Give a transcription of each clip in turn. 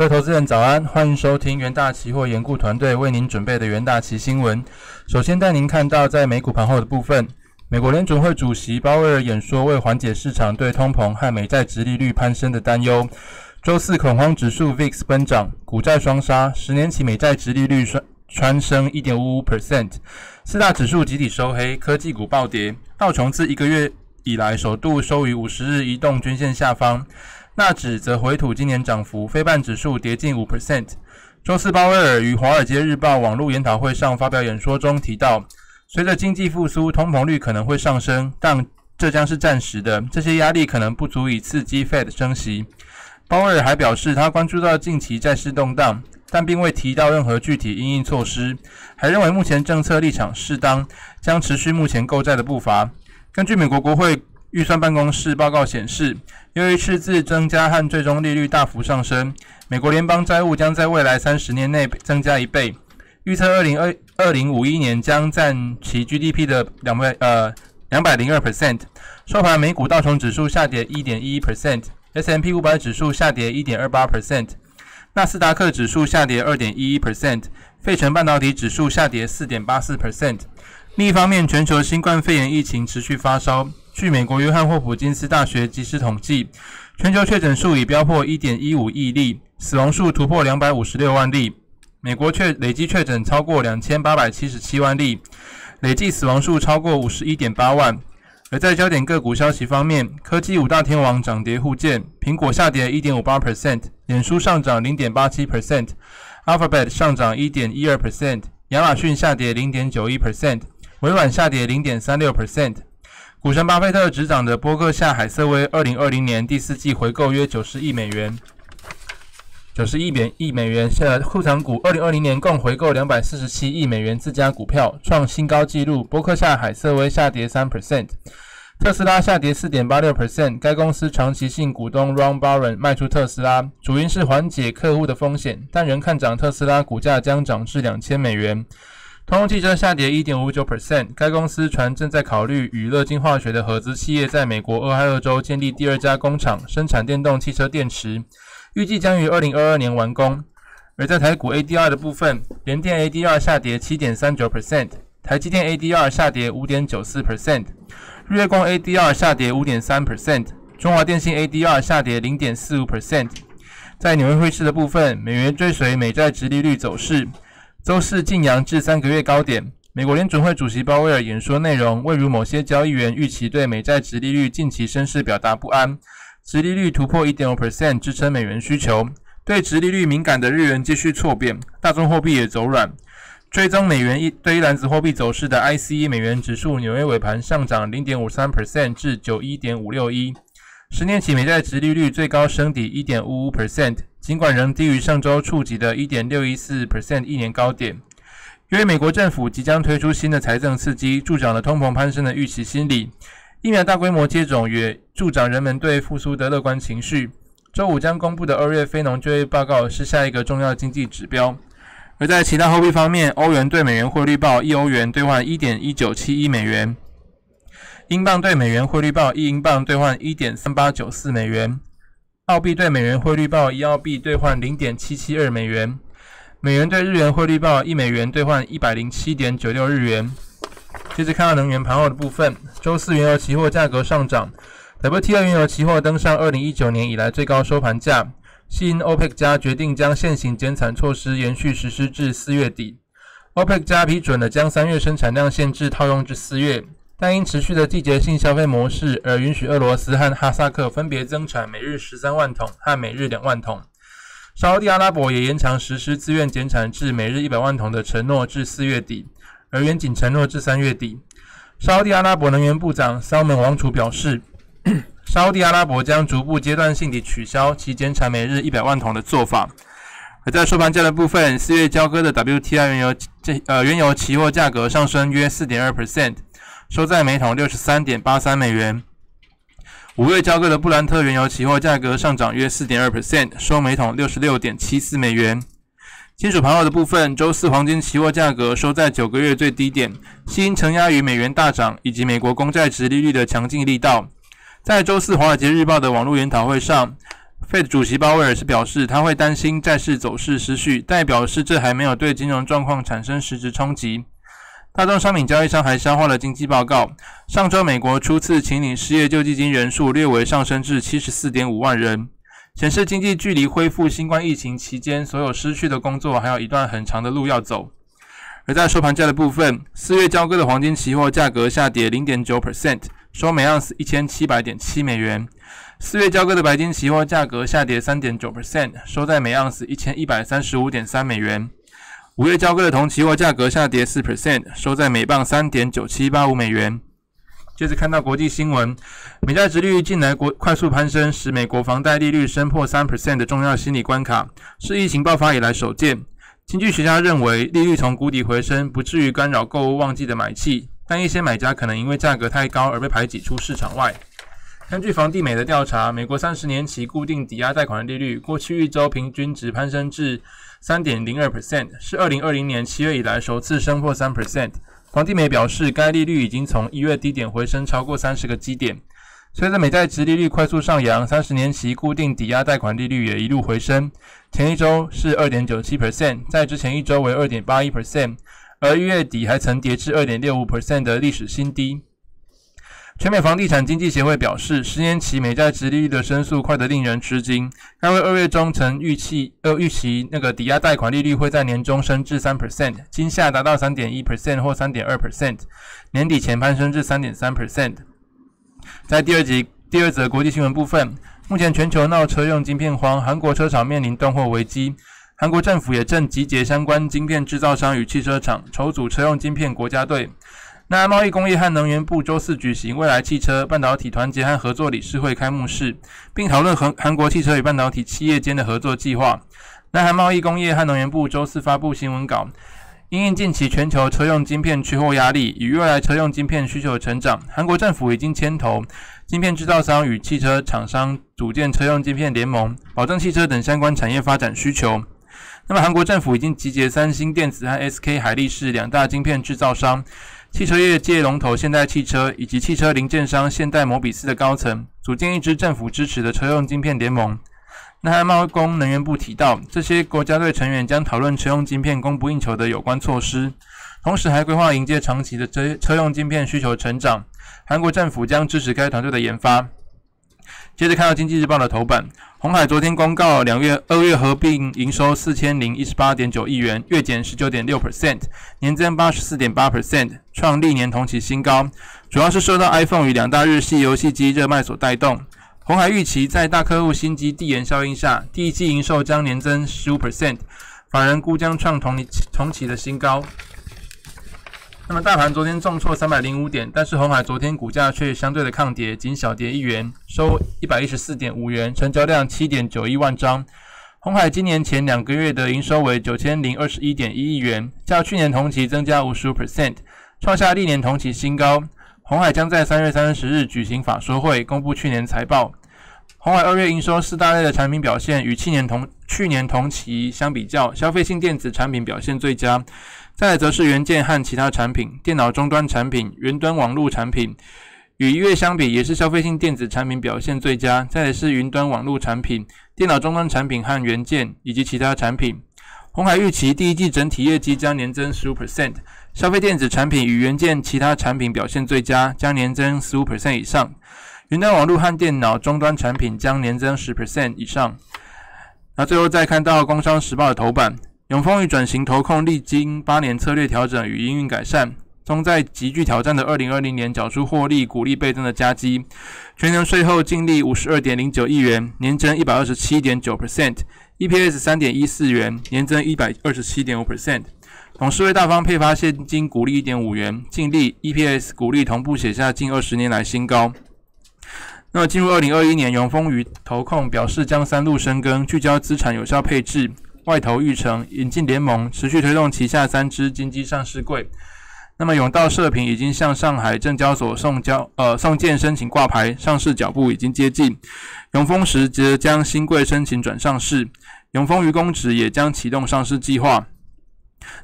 各位投资人早安，欢迎收听元大期货研顾团队为您准备的元大期新闻。首先带您看到在美股盘后的部分，美国联准会主席鲍威尔演说，为缓解市场对通膨和美债直利率攀升的担忧。周四恐慌指数 VIX 奔涨，股债双杀，十年期美债直利率穿穿升一点五五 percent。四大指数集体收黑，科技股暴跌，道琼斯一个月以来首度收于五十日移动均线下方。纳指则回吐今年涨幅，非半指数跌近五 percent。周四，鲍威尔于《华尔街日报》网络研讨会上发表演说中提到，随着经济复苏，通膨率可能会上升，但这将是暂时的。这些压力可能不足以刺激 Fed 升息。鲍威尔还表示，他关注到近期债市动荡，但并未提到任何具体应应措施，还认为目前政策立场适当，将持续目前购债的步伐。根据美国国会。预算办公室报告显示，由于赤字增加和最终利率大幅上升，美国联邦债务将在未来三十年内增加一倍。预测二零二二零五一年将占其 GDP 的两百呃两百零二 percent。收盘，美股道琼指数下跌一点一 percent，S M P 五百指数下跌一点二八 percent，纳斯达克指数下跌二点一一 percent，费城半导体指数下跌四点八四 percent。另一方面，全球新冠肺炎疫情持续发烧。据美国约翰霍普金斯大学即时统计，全球确诊数已飙破1.15亿例，死亡数突破256万例。美国确累计确诊超过2877万例，累计死亡数超过51.8万。而在焦点个股消息方面，科技五大天王涨跌互见，苹果下跌1.58%，脸书上涨 0.87%，Alphabet 上涨1.12%，亚马逊下跌0.91%，微软下跌0.36%。股神巴菲特执掌的波克夏海瑟威，二零二零年第四季回购约九十亿美元，九十亿美亿美元。现在库藏股二零二零年共回购两百四十七亿美元自家股票，创新高纪录。波克夏海瑟威下跌三 percent，特斯拉下跌四点八六 percent。该公司长期性股东 Ron Baron 卖出特斯拉，主因是缓解客户的风险，但仍看涨特斯拉股价将涨至两千美元。通用汽车下跌一点五九 percent。该公司传正在考虑与乐金化学的合资企业在美国俄亥俄州建立第二家工厂，生产电动汽车电池，预计将于二零二二年完工。而在台股 ADR 的部分，联电 ADR 下跌七点三九 percent，台积电 ADR 下跌五点九四 percent，日月光 ADR 下跌五点三 percent，中华电信 ADR 下跌零点四五 percent。在纽约汇市的部分，美元追随美债直利率走势。周四晋扬至三个月高点。美国联准会主席鲍威尔演说内容未如某些交易员预期对美债直利率近期升势表达不安。直利率突破一点五 percent 支撑美元需求，对直利率敏感的日元继续错变，大众货币也走软。追踪美元一对一篮子货币走势的 ICE 美元指数，纽约尾盘上涨零点五三 percent 至九一点五六一，十年期美债直利率最高升抵一点五五 percent，尽管仍低于上周触及的1.614%一年高点，由于美国政府即将推出新的财政刺激，助长了通膨攀升的预期心理。疫苗大规模接种也助长人们对复苏的乐观情绪。周五将公布的二月非农就业报告是下一个重要经济指标。而在其他货币方面，欧元对美元汇率报一欧元兑换1.1971美元，英镑对美元汇率报一英镑兑换1.3894美元。澳币对美元汇率报一澳币兑换零点七七二美元，美元对日元汇率报一美元兑换一百零七点九六日元。接着看到能源盘后的部分，周四原油期货价格上涨，WTI 原油期货登上二零一九年以来最高收盘价。新 OPEC 加决定将现行减产措施延续实施至四月底，OPEC 加批准了将三月生产量限制套用至四月。但因持续的季节性消费模式而允许俄罗斯和哈萨克分别增产每日十三万桶和每日两万桶。沙地阿拉伯也延长实施自愿减产至每日一百万桶的承诺至四月底，而原仅承诺至三月底。沙地阿拉伯能源部长萨门王储表示，沙地阿拉伯将逐步阶段性地取消其减产每日一百万桶的做法。而在收盘价的部分，四月交割的 WTI 原油这呃原油期货价格上升约四点二 percent。收在每桶六十三点八三美元。五月交割的布兰特原油期货价格上涨约四点二 percent，收每桶六十六点七四美元。金属盘后的部分，周四黄金期货价格收在九个月最低点，因承压于美元大涨以及美国公债值利率的强劲力道。在周四华尔街日报的网络研讨会上 Fed 主席鲍威尔是表示，他会担心债市走势失序，但表示这还没有对金融状况产生实质冲击。大宗商品交易商还消化了经济报告。上周，美国初次请领失业救济金人数略微上升至七十四点五万人，显示经济距离恢复新冠疫情期间所有失去的工作还有一段很长的路要走。而在收盘价的部分，四月交割的黄金期货价格下跌零点九 percent，收每盎司一千七百点七美元。四月交割的白金期货价格下跌三点九 percent，收在每盎司一千一百三十五点三美元。五月交割的铜期货价格下跌四 percent，收在每磅三点九七八五美元。接着看到国际新闻，美债殖利率近来国快速攀升，使美国房贷利率升破三 percent 的重要心理关卡，是疫情爆发以来首见。经济学家认为，利率从谷底回升，不至于干扰购物旺季的买气，但一些买家可能因为价格太高而被排挤出市场外。根据房地美的调查，美国三十年期固定抵押贷款的利率过去一周平均值攀升至三点零二 percent，是二零二零年七月以来首次升破三 percent。房地美表示，该利率已经从一月低点回升超过三十个基点。随着美债值利率快速上扬，三十年期固定抵押贷款利率也一路回升。前一周是二点九七 percent，在之前一周为二点八一 percent，而一月底还曾跌至二点六五 percent 的历史新低。全美房地产经济协会表示，十年期美债直利率的升速快得令人吃惊。该会二月中曾预期，呃，预期那个抵押贷款利率会在年中升至三 percent，今夏达到三点一 percent 或三点二 percent，年底前攀升至三点三 percent。在第二集第二则国际新闻部分，目前全球闹车用晶片荒，韩国车厂面临断货危机，韩国政府也正集结相关晶片制造商与汽车厂，筹组车用晶片国家队。那贸易工业和能源部周四举行未来汽车半导体团结和合作理事会开幕式，并讨论韩韩国汽车与半导体企业间的合作计划。南韩贸易工业和能源部周四发布新闻稿，因应近期全球车用晶片缺货压力与未来车用晶片需求的成长，韩国政府已经牵头晶片制造商与汽车厂商组建车用晶片联盟，保证汽车等相关产业发展需求。那么，韩国政府已经集结三星电子和 SK 海力士两大晶片制造商。汽车业界龙头现代汽车以及汽车零件商现代摩比斯的高层组建一支政府支持的车用晶片联盟。南韩贸工能源部提到，这些国家队成员将讨论车用晶片供不应求的有关措施，同时还规划迎接长期的车车用晶片需求成长。韩国政府将支持该团队的研发。接着看到经济日报的头版，红海昨天公告，两月二月合并营收四千零一十八点九亿元，月减十九点六 percent，年增八十四点八 percent，创历年同期新高，主要是受到 iPhone 与两大日系游戏机热卖所带动。红海预期在大客户新机递延效应下，第一季营收将年增十五 percent，法人估将创同同期的新高。那么大盘昨天重挫三百零五点，但是红海昨天股价却相对的抗跌，仅小跌一元，收一百一十四点五元，成交量七点九一万张。红海今年前两个月的营收为九千零二十一点一亿元，较去年同期增加五十五 percent，创下历年同期新高。红海将在三月三十日举行法说会，公布去年财报。红海二月营收四大类的产品表现与去年同去年同期相比较，消费性电子产品表现最佳。再来则是元件和其他产品、电脑终端产品、云端网络产品，与一月相比也是消费性电子产品表现最佳。再来是云端网络产品、电脑终端产品和元件以及其他产品。红海预期第一季整体业绩将年增十五 percent，消费电子产品与元件其他产品表现最佳，将年增十五 percent 以上。云端网络和电脑终端产品将年增十 percent 以上。那最后再看到《工商时报》的头版。永丰与转型投控历经八年策略调整与营运改善，终在极具挑战的二零二零年缴出获利股利倍增的佳绩。全年税后净利五十二点零九亿元，年增一百二十七点九 percent，EPS 三点一四元，年增一百二十七点五 percent。董事会大方配发现金股利一点五元，净利 EPS 股利同步写下近二十年来新高。那么进入二零二一年，永丰与投控表示将三路深耕，聚焦资产有效配置。外投育成，引进联盟，持续推动旗下三支金基上市柜。那么永道射频已经向上海证交所送交呃送件申请挂牌，上市脚步已经接近。永丰时则将新贵申请转上市，永丰鱼公职也将启动上市计划。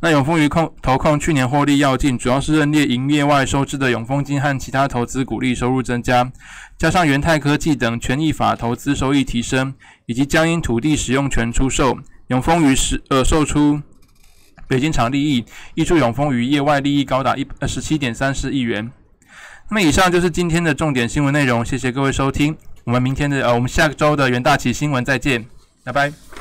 那永丰余控投控去年获利要进，主要是认列营业外收支的永丰金和其他投资股利收入增加，加上元泰科技等权益法投资收益提升，以及将因土地使用权出售，永丰余是呃售出北京厂利益，溢出永丰余业外利益高达一呃十七点三四亿元。那么以上就是今天的重点新闻内容，谢谢各位收听，我们明天的呃我们下周的元大旗新闻再见，拜拜。